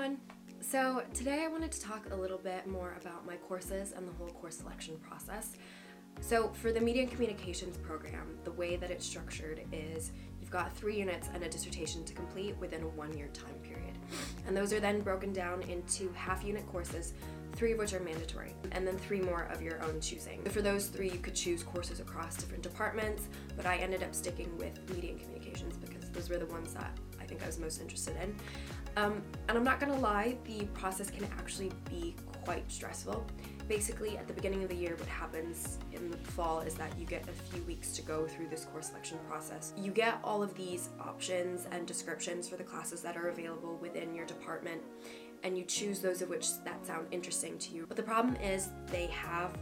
everyone! So, today I wanted to talk a little bit more about my courses and the whole course selection process. So, for the Media and Communications program, the way that it's structured is you've got three units and a dissertation to complete within a one year time period. And those are then broken down into half unit courses, three of which are mandatory, and then three more of your own choosing. For those three, you could choose courses across different departments, but I ended up sticking with Media and Communications because those were the ones that think I was most interested in. Um, and I'm not gonna lie, the process can actually be quite stressful. Basically, at the beginning of the year, what happens in the fall is that you get a few weeks to go through this course selection process. You get all of these options and descriptions for the classes that are available within your department, and you choose those of which that sound interesting to you. But the problem is they have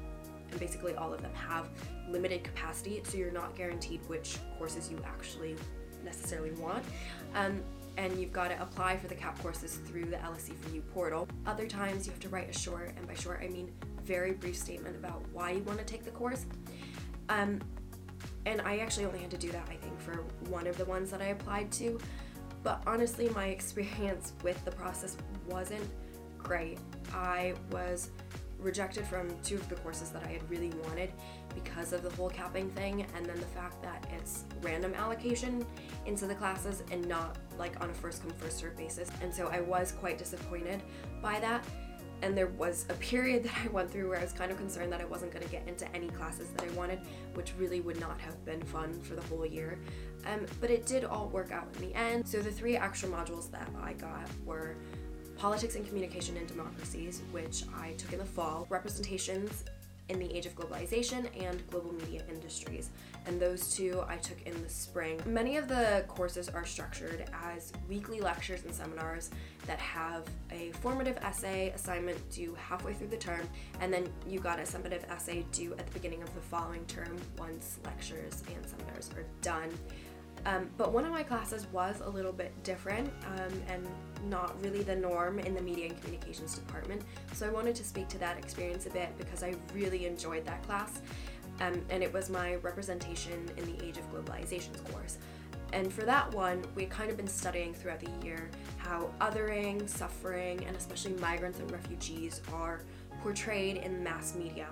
and basically all of them have limited capacity, so you're not guaranteed which courses you actually necessarily want. Um, and you've got to apply for the CAP courses through the LSE for You portal. Other times you have to write a short, and by short I mean very brief statement about why you want to take the course. Um, and I actually only had to do that, I think, for one of the ones that I applied to. But honestly, my experience with the process wasn't great. I was rejected from two of the courses that I had really wanted because of the whole capping thing, and then the fact that it's random allocation into the classes and not like on a first come, first serve basis. And so I was quite disappointed by that. And there was a period that I went through where I was kind of concerned that I wasn't going to get into any classes that I wanted, which really would not have been fun for the whole year. Um, but it did all work out in the end. So the three extra modules that I got were Politics and Communication in Democracies, which I took in the fall, Representations in the Age of Globalization, and Global Media Industries. And those two I took in the spring. Many of the courses are structured as weekly lectures and seminars that have a formative essay assignment due halfway through the term, and then you got a summative essay due at the beginning of the following term once lectures and seminars are done. Um, but one of my classes was a little bit different um, and not really the norm in the media and communications department. So I wanted to speak to that experience a bit because I really enjoyed that class. Um, and it was my representation in the Age of Globalizations course. And for that one, we had kind of been studying throughout the year how othering, suffering, and especially migrants and refugees are portrayed in mass media.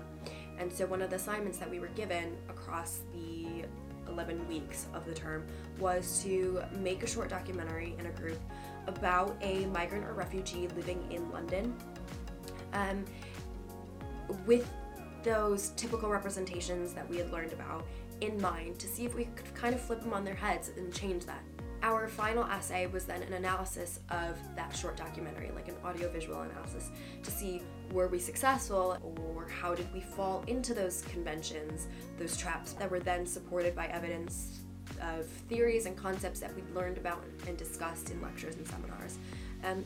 And so one of the assignments that we were given across the 11 weeks of the term was to make a short documentary in a group about a migrant or refugee living in London. Um, with those typical representations that we had learned about in mind to see if we could kind of flip them on their heads and change that. Our final essay was then an analysis of that short documentary, like an audiovisual analysis, to see were we successful or how did we fall into those conventions, those traps that were then supported by evidence of theories and concepts that we'd learned about and discussed in lectures and seminars. Um,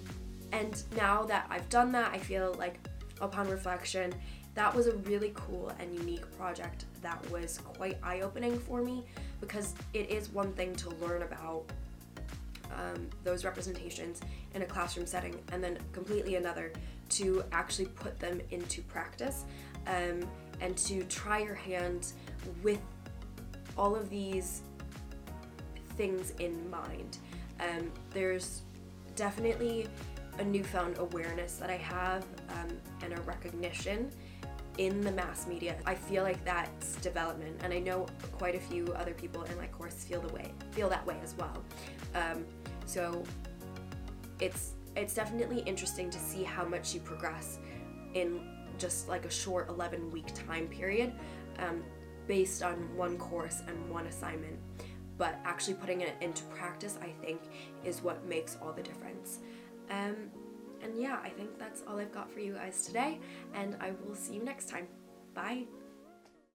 and now that I've done that, I feel like upon reflection, that was a really cool and unique project that was quite eye opening for me because it is one thing to learn about um, those representations in a classroom setting, and then completely another to actually put them into practice um, and to try your hand with all of these things in mind. Um, there's definitely a newfound awareness that I have um, and a recognition in the mass media. I feel like that's development, and I know quite a few other people in my course feel the way feel that way as well. Um, so it's it's definitely interesting to see how much you progress in just like a short 11 week time period um, based on one course and one assignment. But actually putting it into practice, I think, is what makes all the difference. Um, and yeah, I think that's all I've got for you guys today, and I will see you next time. Bye.